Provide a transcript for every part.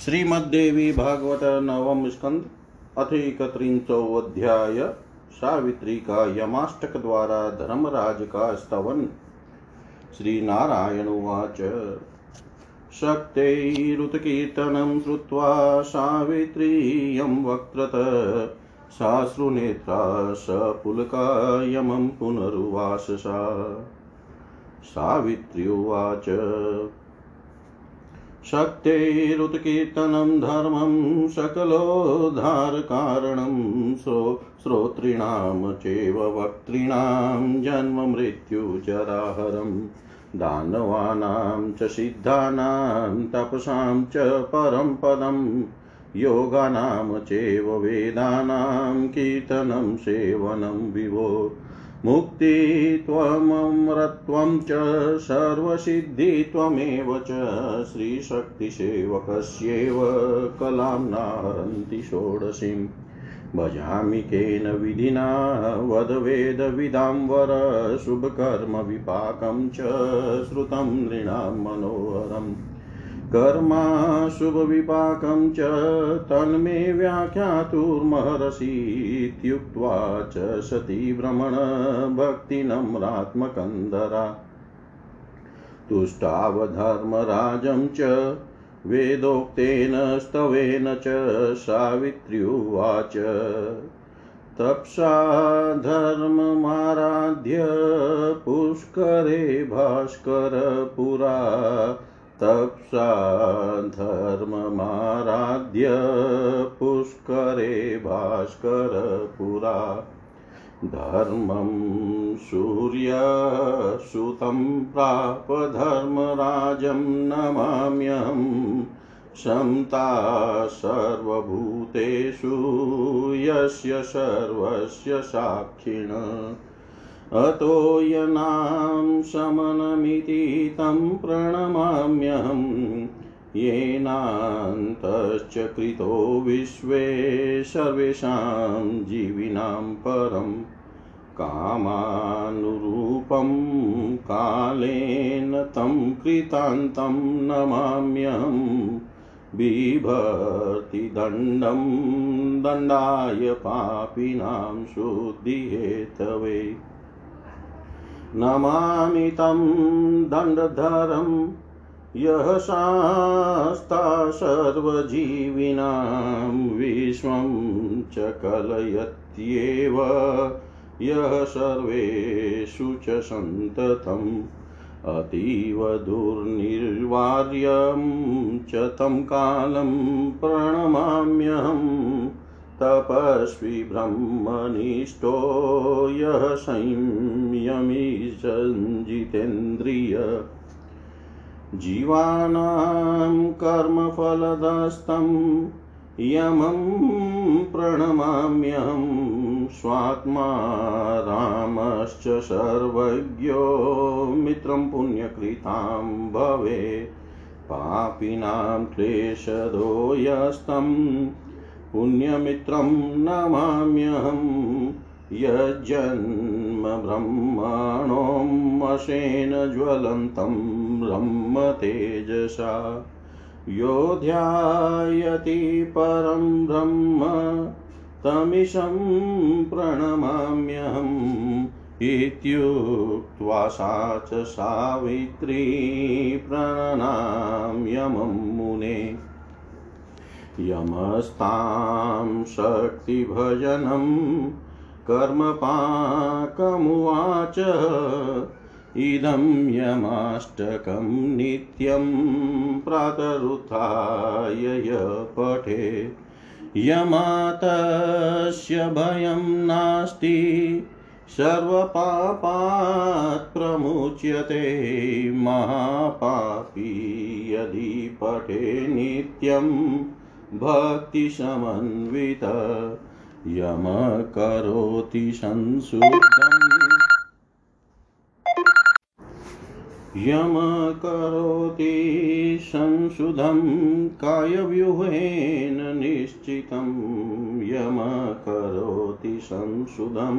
श्रीमद्देवी भागवत नवम स्कंद अध्याय सावित्री का यमाष्टक द्वारा धर्मराज का स्तवन श्री नारायण उवाच। शक्तैरुतकीर्तनं श्रुत्वा सावित्री यं वक्त्रत साश्रुनेत्रा सपुलका यमं पुनरुवास सा सावित्र्युवाच शक्तेरुत्कीर्तनं धर्मं सकलोद्धारकारणं श्रोतॄणां चैव वक्तॄणां जन्ममृत्युजराहरं दानवानां च सिद्धानां तपसां च परं पदं। योगानां चैव वेदानां कीर्तनं सेवनं विभो। मुक्तित्वममरत्वं च सर्वसिद्धित्वमेव च श्रीशक्तिसेवकस्येव कलां नारन्ति षोडशीं। भजामि केन विधिना वदवेदविदां वर, शुभकर्मविपाकं च श्रुतं नृणां मनोहरम्। कर्माशुभविपाकं च तन्मे व्याख्यातुर्महर्षीत्युक्त्वा च सती भ्रमणभक्तिनम्रात्मकन्दरा तुष्टावधर्मराजं च वेदोक्तेन स्तवेन च सावित्र्युवाच। तप्सा धर्ममाराध्य पुष्करे भास्करपुरा तप्सा धर्ममाराध्य पुष्करे भास्करपुरा। धर्मं सूर्यसुतं प्राप धर्मराजं नमाम्यहं। क्षमता सर्वभूतेषु यस्य सर्वस्य साक्षिण। अतो यनां शमनमिति तं प्रणमाम्यहं येनान्तश्च कृतो विश्वे सर्वेषां जीविनां परं कामानुरूपं कालेन तं कृतान्तं नमाम्यहं बिभर्ति दण्डं दण्डाय पापिनां शुद्धिहेतवे नमामि तं दण्डधरं। यः शास्ता सर्वजीविनां विश्वं च कलयत्येव। यः सर्वेषु च सन्ततम् अतीव दुर्निर्वार्यं च तं कालं प्रणमाम्यहम् तपस्वी ब्रह्मनिष्ठो यः संयमीशञ्जितेन्द्रिय जीवानां कर्मफलदस्तं यमं प्रणमाम्यहं स्वात्मा रामश्च सर्वज्ञो मित्रं पुण्यकृतां भवे। पापिनां क्लेशदो पुण्यमित्रं नमाम्यहं यज्जन्म ब्रह्मणोमशेन ज्वलन्तं ब्रह्मतेजसा यो ध्यायति परं ब्रह्म तमिशं प्रणमाम्यहम् इत्युक्त्वा सा च सावित्री प्रणनाम्यमं मुने। यमस्तां शक्तिभजनं कर्मपाकमुवाच इदं यमाष्टकं नित्यं प्रातरुत्थाय पठे यमातस्य भयं नास्ति, सर्वपापात् प्रमुच्यते महापापी यदि पठे नित्यं भक्तिसमन्वित। यम करोति संशुद्धम्। यम करोति संशुद्धं कायव्यूहेन निश्चितं यम करोति संशुद्धं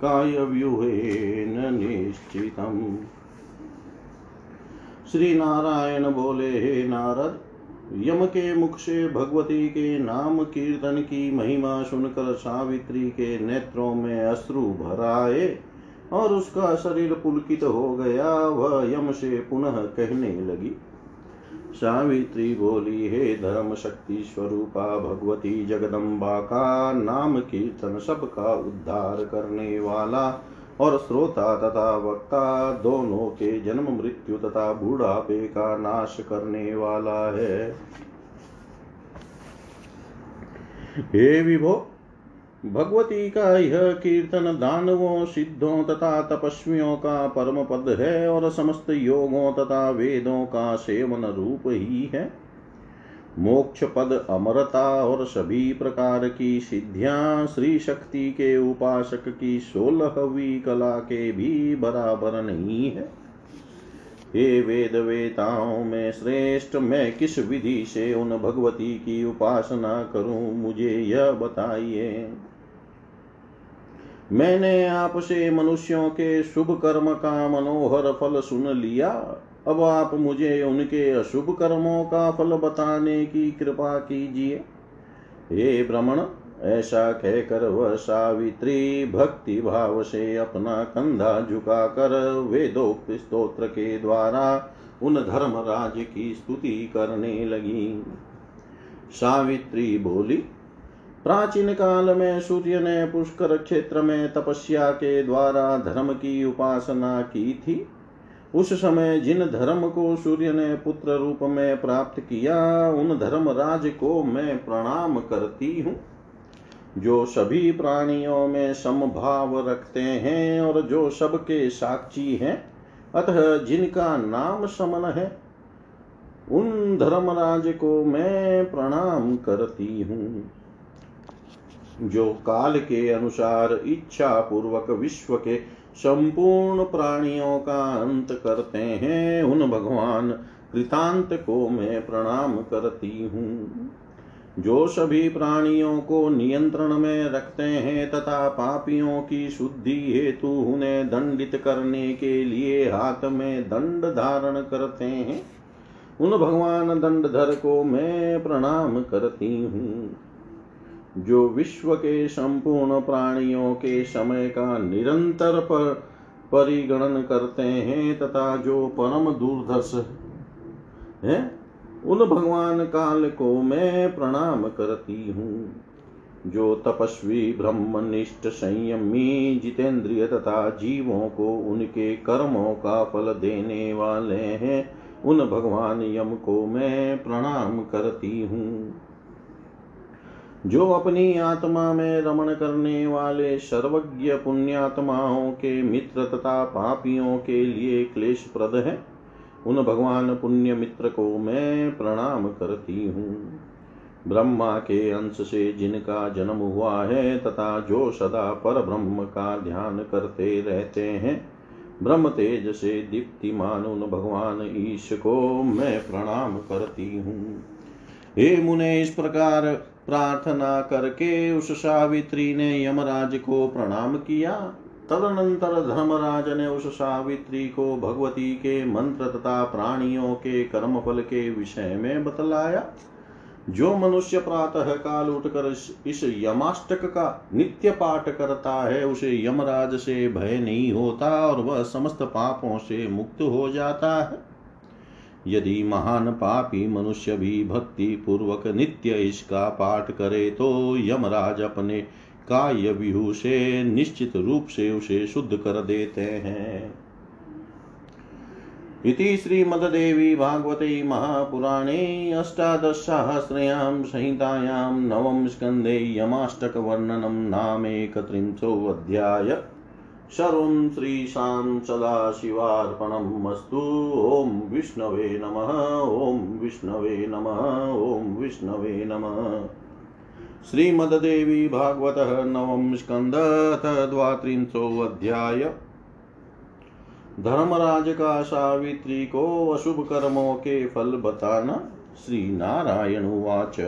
कायव्यूहेन निश्चितम्। श्री नारायण बोले, हे नारद यम के मुख से भगवती के नाम कीर्तन की महिमा सुनकर सावित्री के नेत्रों में अश्रु भराए और उसका शरीर पुलकित हो गया, वह यम से पुनः कहने लगी। सावित्री बोली, हे धर्म शक्ति स्वरूपा, भगवती जगदम्बा का नाम कीर्तन सबका उद्धार करने वाला और श्रोता तथा वक्ता दोनों के जन्म मृत्यु तथा बुढ़ापे का नाश करने वाला है। हे विभो, भगवती का यह कीर्तन दानवों, सिद्धों तथा तपस्वियों का परम पद है और समस्त योगों तथा वेदों का सेवन रूप ही है। मोक्ष पद अमरता और सभी प्रकार की सिद्धियाँ श्री शक्ति के उपासक की सोलहवीं कला के भी बराबर नहीं है। हे वेद वेताओं में श्रेष्ठ, मैं किस विधि से उन भगवती की उपासना करूँ, मुझे यह बताइए। मैंने आपसे मनुष्यों के शुभ कर्म का मनोहर फल सुन लिया अब आप मुझे उनके अशुभ कर्मों का फल बताने की कृपा कीजिए। हे भ्रमण ऐसा कहकर वह सावित्री भक्ति भाव से अपना कंधा झुकाकर वेदोक्त स्तोत्र के द्वारा उन धर्मराज की स्तुति करने लगी। सावित्री बोली, प्राचीन काल में सूर्य ने पुष्कर क्षेत्र में तपस्या के द्वारा धर्म की उपासना की थी। उस समय जिन धर्म को सूर्य ने पुत्र रूप में प्राप्त किया, उन धर्म धर्मराज को मैं प्रणाम करती हूँ। जो सभी प्राणियों में समभाव रखते हैं और जो सबके साक्षी हैं, अतः जिनका नाम समन है, उन धर्मराज को मैं प्रणाम करती हूँ। जो काल के अनुसार इच्छा पूर्वक विश्व के संपूर्ण प्राणियों का अंत करते हैं। उन भगवान कृतांत को मैं प्रणाम करती हूँ। जो सभी प्राणियों को नियंत्रण में रखते हैं तथा पापियों की शुद्धि हेतु उन्हें दंडित करने के लिए हाथ में दंड धारण करते हैं, उन भगवान दंडधर को मैं प्रणाम करती हूँ। जो विश्व के संपूर्ण प्राणियों के समय का निरंतर पर परिगणन करते हैं तथा जो परम दूरदर्श है, उन भगवान काल को मैं प्रणाम करती हूँ। जो तपस्वी ब्रह्मनिष्ठ संयमी, जितेंद्रिय तथा जीवों को उनके कर्मों का फल देने वाले हैं, उन भगवान यम को मैं प्रणाम करती हूँ। जो अपनी आत्मा में रमण करने वाले सर्वज्ञ पुण्यात्माओं के मित्र तथा पापियों के लिए क्लेशप्रद है, उन भगवान पुण्य मित्र को मैं प्रणाम करती हूँ। ब्रह्मा के अंश से जिनका जन्म हुआ है तथा जो सदा पर ब्रह्म का ध्यान करते रहते हैं, ब्रह्म तेज से दीप्तिमान उन भगवान ईश को मैं प्रणाम करती हूँ। हे मुने, इस प्रकार प्रार्थना करके उस सावित्री ने यमराज को प्रणाम किया। तदनंतर धर्मराज ने उस सावित्री को भगवती के मंत्र तथा प्राणियों के कर्मफल के विषय में बतलाया। जो मनुष्य प्रातः काल उठकर इस यमाष्टक का नित्य पाठ करता है, उसे यमराज से भय नहीं होता और वह समस्त पापों से मुक्त हो जाता है। यदि महान पापी मनुष्य भी भक्ति पूर्वक नित्य इसका पाठ करे तो यमराज अपने काय व्यूह से निश्चित रूप से उसे शुद्ध कर देते हैं। इति श्रीमद्देवी भागवते महापुराणे अष्टादशसहस्रयां संहितायां नवम स्कन्धे यमाष्टकवर्णनं नामेकत्रिंशोऽध्याय सर्वं श्रीशां सदाशिवार्पणमस्तु ॐ विष्णवे नमः, ॐ विष्णवे नमः, ॐ विष्णवे नमः। श्रीमद्देवी भागवतः नवम स्कन्धः द्वात्रिंशोऽध्याय धर्मराज का सावित्री को अशुभ कर्मों के फल बताना श्री नारायण उवाच।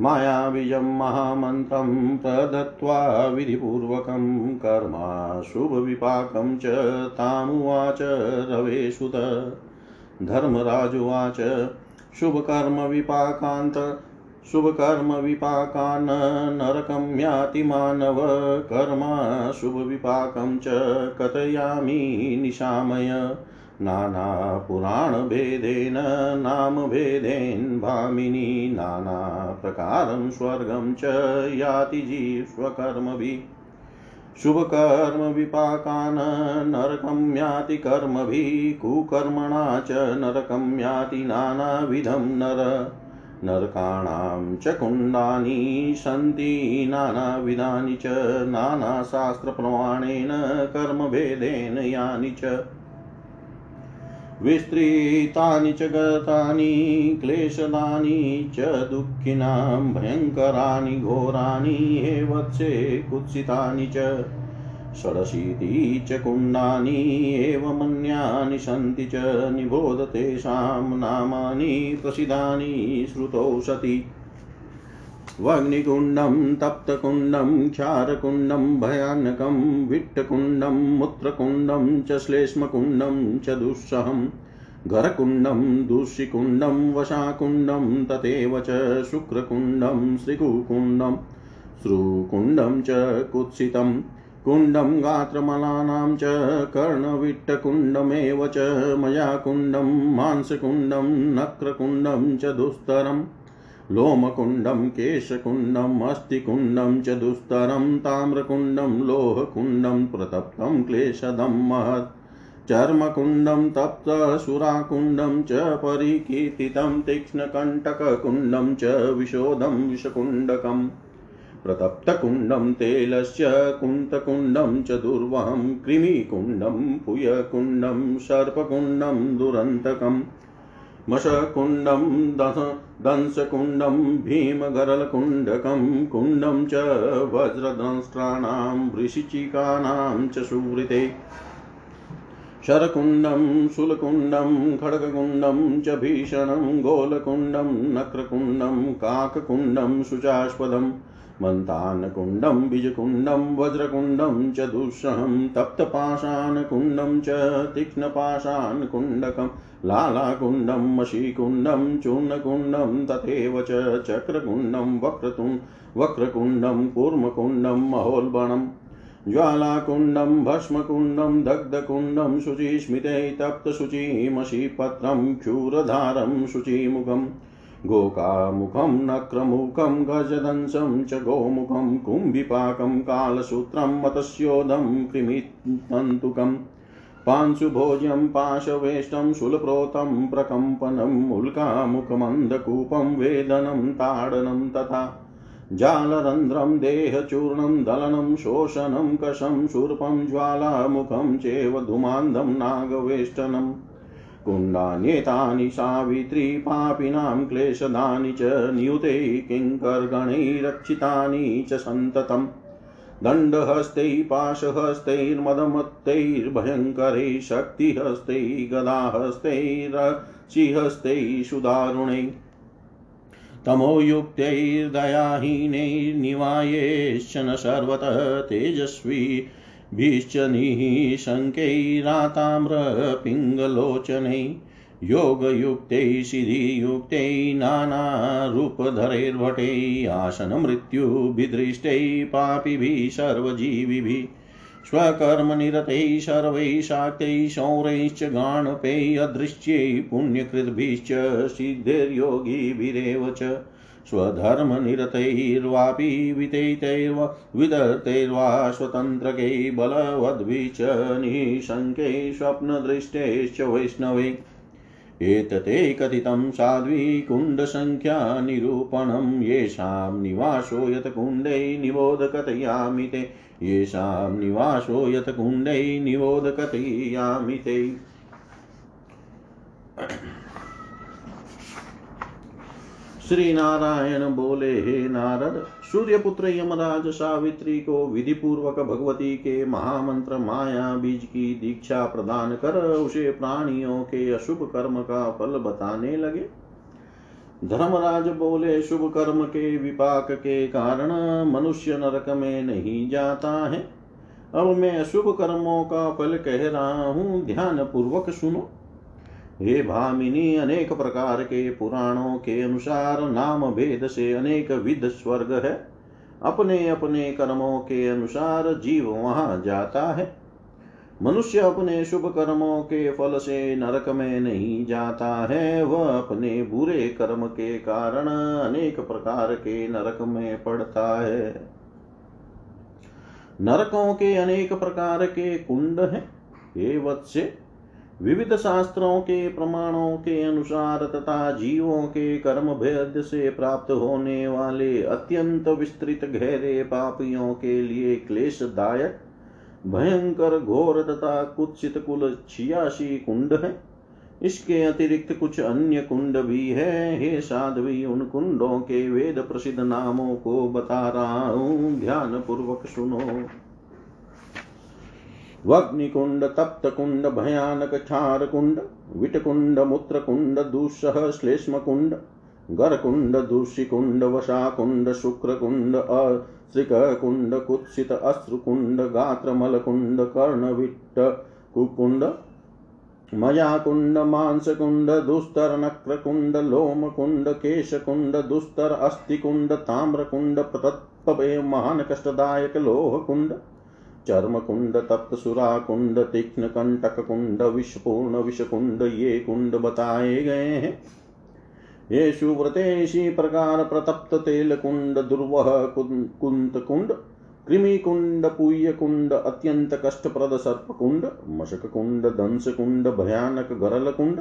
मायाबीजं महामन्त्रं प्रदत्त्वा विधिपूर्वकं कर्माशुभविपाकं च तामुवाच रवेशुत। धर्मराजुवाच शुभ कर्म शुभ कर्म विपाकान् नरकं याति मानव कर्म शुभ विपाकं च कथयामि निशामय। नानापुराणभेदेन, नामभेदेन भामिनी नानाप्रकारं स्वर्गं च याति जीवस्वकर्मभिः शुभकर्म विपाकान् नरकं याति कर्मभिः, कुकर्मणा च नरकं याति नानाविधं नर। नरकाणां च कुण्डानि सन्ति, नानाविधानि च, नानाशास्त्रप्रमाणेन कर्मभेदेन यानि च। विस्तृतानि च गतानि, क्लेशदानि च दुःखिनां, भयङ्कराणि, घोराणि एवत्से कुत्सितानि च। षडशीति च कुण्डानि एवमन्यानि सन्ति च, निबोध तेषां नामानि प्रसिद्धानि श्रुतौ सति वग्निकुण्डं तप्तकुण्डं, क्षारकुण्डं, भयानकं विट्टकुण्डं मूत्रकुण्डं, च श्लेष्मकुण्डं, च दुःसहम् घरकुण्डं, दूषिकुण्डं, वशाकुण्डं, तथैव च शुक्रकुण्डं, श्रीकुकुण्डं, श्रुकुण्डं च कुत्सितम् कुण्डं गात्रमलानां च कर्णविट्टकुण्डमेव च मया कुण्डं मांसकुण्डं, नक्रकुण्डं च दुस्तरम्। लोमकुण्डं केशकुण्डम् अस्थिकुण्डं च दुस्तरं, ताम्रकुण्डं, लोहकुण्डं, प्रतप्तं क्लेशदं महत्। चर्मकुण्डं तप्तसुराकुण्डं च परिकीर्तितं, तीक्ष्णकण्टककुण्डं च विशोधं विषकुण्डकम्। प्रतप्तकुण्डं तेलस्य कुन्तकुण्डं च दुर्वहं, कृमिकुण्डं पुयकुण्डं, सर्पकुण्डं दुरन्तकम्। मशकुण्डं दंशकुण्डं भीमगरलकुण्डकं, कुण्डं च वज्रदंष्ट्राणां, वृशिचिकानां च सुवृते। शरकुण्डं शूलकुण्डं खड्गकुण्डं च भीषणं, गोलकुण्डं, नक्रकुण्डं, काककुण्डं, शुचास्पदम्। मन्तान्कुण्डं बीजकुण्डं, वज्रकुण्डं च दुःसहं तप्तपाषाणकुण्डं च तीक्ष्णपाषाणकुण्डकं लालाकुण्डं मशीकुण्डं चूर्णकुण्डं, तथैव च चक्रकुण्डं वक्रतुं वक्रकुण्डं, कूर्मकुण्डं महोल्बणम् ज्वालाकुण्डं, भस्मकुण्डं, दग्धकुण्डं, शुचिस्मिते तप्तशुचिमशीपत्रं, क्षूरधारं, शुचिमुखम् गोकामुखं नक्रमुखं गजदंशं च गोमुखं कुम्भिपाकं कालसूत्रं मतस्योदं कृमितन्तुकम् पांशुभोज्यं पाशवेष्टं शूलप्रोतं प्रकम्पनम् उल्कामुखमन्धकूपं वेदनं ताडनं तथा जालरन्ध्रं देहचूर्णं दलनं शोषणं कषं शूर्पं ज्वालामुखं चेव धूमान्धं नागवेष्टनम् कुण्डान्येतानि सावित्री पापिनां क्लेशदानि च नियुते किङ्कर्गणैरक्षितानि च सन्ततम्। दण्डहस्तैः पाशहस्तैर्मदमत्तैर्भयङ्करैः शक्तिहस्तैः गदाहस्तैरचिहस्तैः सुदारुणैः। तमोयुक्तैर्दयाहीनैर्निवायेश्च सर्वतः तेजस्वी भीश्च निःशङ्कैराताम्रपिङ्गलोचनै योगयुक्तैः, सिद्धियुक्तैः नानारूपधरैर्भटैः आसनमृत्युभिदृष्टैः, पापिभिः, सर्वजीविभिः, स्वकर्मनिरतैः, सर्वैः शाक्तैः, शौरैश्च गाणपैः अदृश्यैः पुण्यकृद्भिश्च, सिद्धैर्योगिभिरेव च स्वधर्मनिरतैर्वापि वितैतैर्व विदर्तैर्वा स्वतन्त्रकै बलवद्भिः च निशङ्कै स्वप्नदृष्टैश्च वैष्णवै। एतते कथितं साध्वीकुण्डसङ्ख्यानिरूपणं येषां निवासो यत्कुण्डै निबोधकथयामि ते येषां निवासो यत्कुण्डै निबोधकथयामि ते श्री नारायण बोले, हे नारद, सूर्यपुत्र यमराज सावित्री को विधि पूर्वक भगवती के महामंत्र माया बीज की दीक्षा प्रदान कर, उसे प्राणियों के अशुभ कर्म का फल बताने लगे। धर्मराज बोले, शुभ कर्म के विपाक के कारण मनुष्य नरक में नहीं जाता है। अब मैं अशुभ कर्मों का फल कह रहा हूँ ध्यान पूर्वक सुनो। हे भामिनी, अनेक प्रकार के पुराणों के अनुसार नाम भेद से अनेक विध स्वर्ग है। अपने अपने कर्मों के अनुसार जीव वहाँ जाता है। मनुष्य अपने शुभ कर्मों के फल से नरक में नहीं जाता है। वह अपने बुरे कर्म के कारण अनेक प्रकार के नरक में पड़ता है। नरकों के अनेक प्रकार के कुंड हैं। हे वत्स्य विविध शास्त्रों के, प्रमाणों के अनुसार तथा जीवों के कर्म भेद से प्राप्त होने वाले अत्यंत विस्तृत गहरे पापियों के लिए क्लेशदायक, भयंकर घोर तथा कुत्सित कुल छियासी कुंड है। इसके अतिरिक्त कुछ अन्य कुंड भी है। हे साध्वी, उन कुंडों के वेद प्रसिद्ध नामों को बता रहा हूँ। ध्यान पूर्वक सुनो। वग्निकुंड तप्त कुंड भयानक क्षार कुंड विटकुंड मूत्र कुंड दुस्सह श्लेष्म कुंड गरकुंड, दूषिकुंड, वशाकुंड, शुक्रकुंड श्रिककुण्ड कुत्सित अश्रुकुण्ड गात्रमलकुण्ड कर्णविट्ट कुकुण्ड मयाकुण्ड मांसकुण्ड दुस्तरनक्रकुण्ड लोमकुण्ड केशकुण्ड दुस्तर अस्थिकुण्ड ताम्रकुण्ड तत्पवे महान कष्टदायक लोहकुण्ड चर्मकुण्ड तप्तसुराकुण्ड तीक्ष्णकण्टककुण्ड विषपूर्ण विषकुण्ड ये कुंड बताए गए हैं। ये सुव्रते इसी प्रकार प्रतप्त तेल कुंड दुर्वह कुंत कुंड कृमि कुंड पुय कुंड अत्यंत कष्टप्रद सर्प कुंड मशक कुंड दंस कुंड भयानक गरल कुंड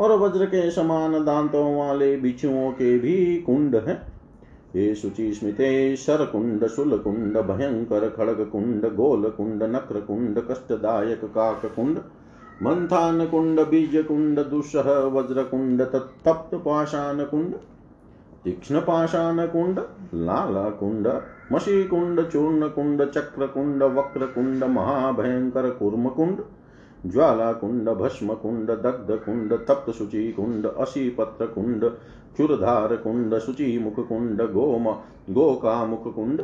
और वज्र के समान दांतों वाले बिच्छुओं के भी कुंड हैं। ये शुचि स्मृते शर कुंड भयंकर खड़ग कुंड गोल कुंड नक्र कुंड कष्टदायक काक कुंड मंथान कुंड बीज कुंड दुस्सह वज्र कुंड तप्त पाषाण कुंड तीक्ष्ण पाषाण कुंड लाला कुंड मशी कुंड चूर्ण कुंड चक्र कुंड वक्र कुंड महाभयंकर कूर्म कुंड ज्वाला कुंड भस्म कुंड दग्ध कुंड तप्त शुचि कुंड अशी पत्र कुंड चुरधार कुंड, शुचि मुख कुंड, गोम गोकामुख कुंड,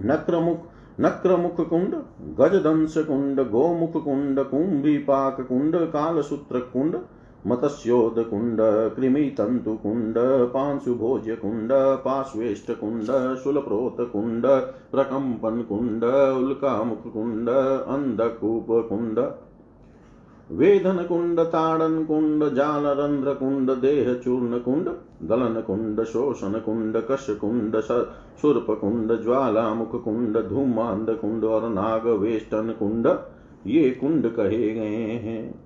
नक्रमुख नक्रमुख कुंड, गजदंश कुंड, गोमुख कुंड कुंभीपाक कुंड, कालसूत्र कुंड, मत्स्योद कुंड, कृमितंतु कुंड, पांशुभोज्य कुंड पार्श्वेष्ट कुंड, शुलप्रोत कुंड, प्रकंपन कुंड, उल्कामुख कुंड, अंधकूप कुंड वेदन कुंड ताड़न कुंड जाल रंध्र कुंड देह चूर्ण कुंड गलन कुंड शोषण कुंड कश कुंड सुर्प कुंड ज्वालामुख कुंड धूमांध कुंड और नाग वेष्टन कुंड ये कुंड कहे गए हैं।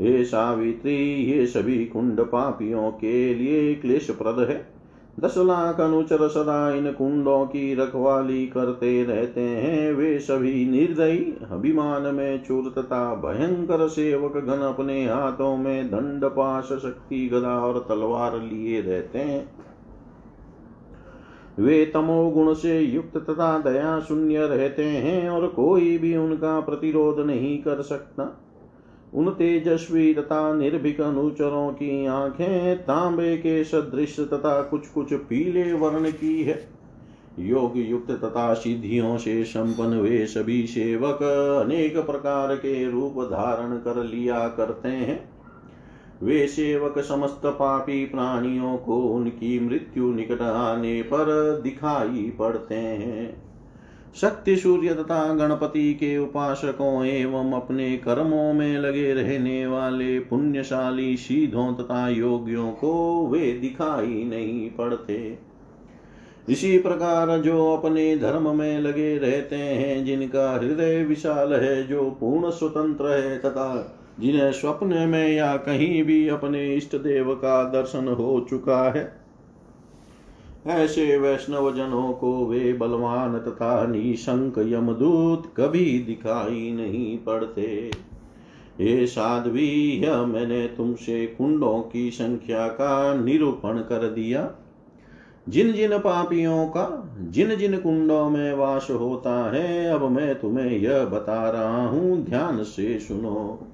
हे सावित्री ये सभी कुंड पापियों के लिए क्लेशप्रद है। दस लाख अनुचर सदा इन कुंडों की रखवाली करते रहते हैं। वे सभी निर्दयी, अभिमान में चूर तथा भयंकर सेवक घन अपने हाथों में दंड पाश शक्ति, गदा और तलवार लिए रहते हैं। वे तमो गुण से युक्त तथा दया शून्य रहते हैं और कोई भी उनका प्रतिरोध नहीं कर सकता। उन तेजस्वी तथा निर्भीक अनुचरों की आँखें तांबे के सदृश तथा कुछ कुछ पीले वर्ण की है। योग युक्त तथा सिद्धियों से संपन्न वे सभी सेवक अनेक प्रकार के रूप धारण कर लिया करते हैं। वे सेवक समस्त पापी प्राणियों को उनकी मृत्यु निकट आने पर दिखाई पड़ते हैं। शक्ति सूर्य तथा गणपति के उपासकों एवं अपने कर्मों में लगे रहने वाले पुण्यशाली सीधों तथा योगियों को वे दिखाई नहीं पड़ते। इसी प्रकार जो अपने धर्म में लगे रहते हैं, जिनका हृदय विशाल है, जो पूर्ण स्वतंत्र है तथा जिन्हें स्वप्न में या कहीं भी अपने इष्ट देव का दर्शन हो चुका है ऐसे वैष्णव जनों को वे बलवान तथा निशंक यमदूत कभी दिखाई नहीं पड़ते। ये साध्वी, यह मैंने तुमसे कुंडों की संख्या का निरूपण कर दिया। जिन जिन पापियों का जिन जिन कुंडों में वास होता है, अब मैं तुम्हें यह बता रहा हूँ, ध्यान से सुनो।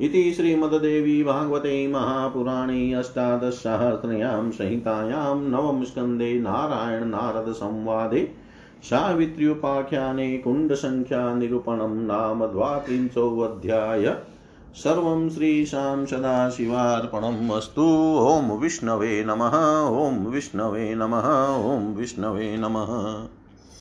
इति श्रीमद्देवी भागवते महापुराणे अष्टादशसहस्रयां संहितायां नवमस्कन्धे नारायण नारद संवादे। सावित्र्युपाख्याने कुण्डसङ्ख्यानिरूपणं नाम द्वात्रिंशोऽध्याय। सर्वं श्रीशां सदाशिवार्पणम् अस्तु। ॐ विष्णवे नमः। ॐ विष्णवे नमः। ॐ विष्णवे नमः।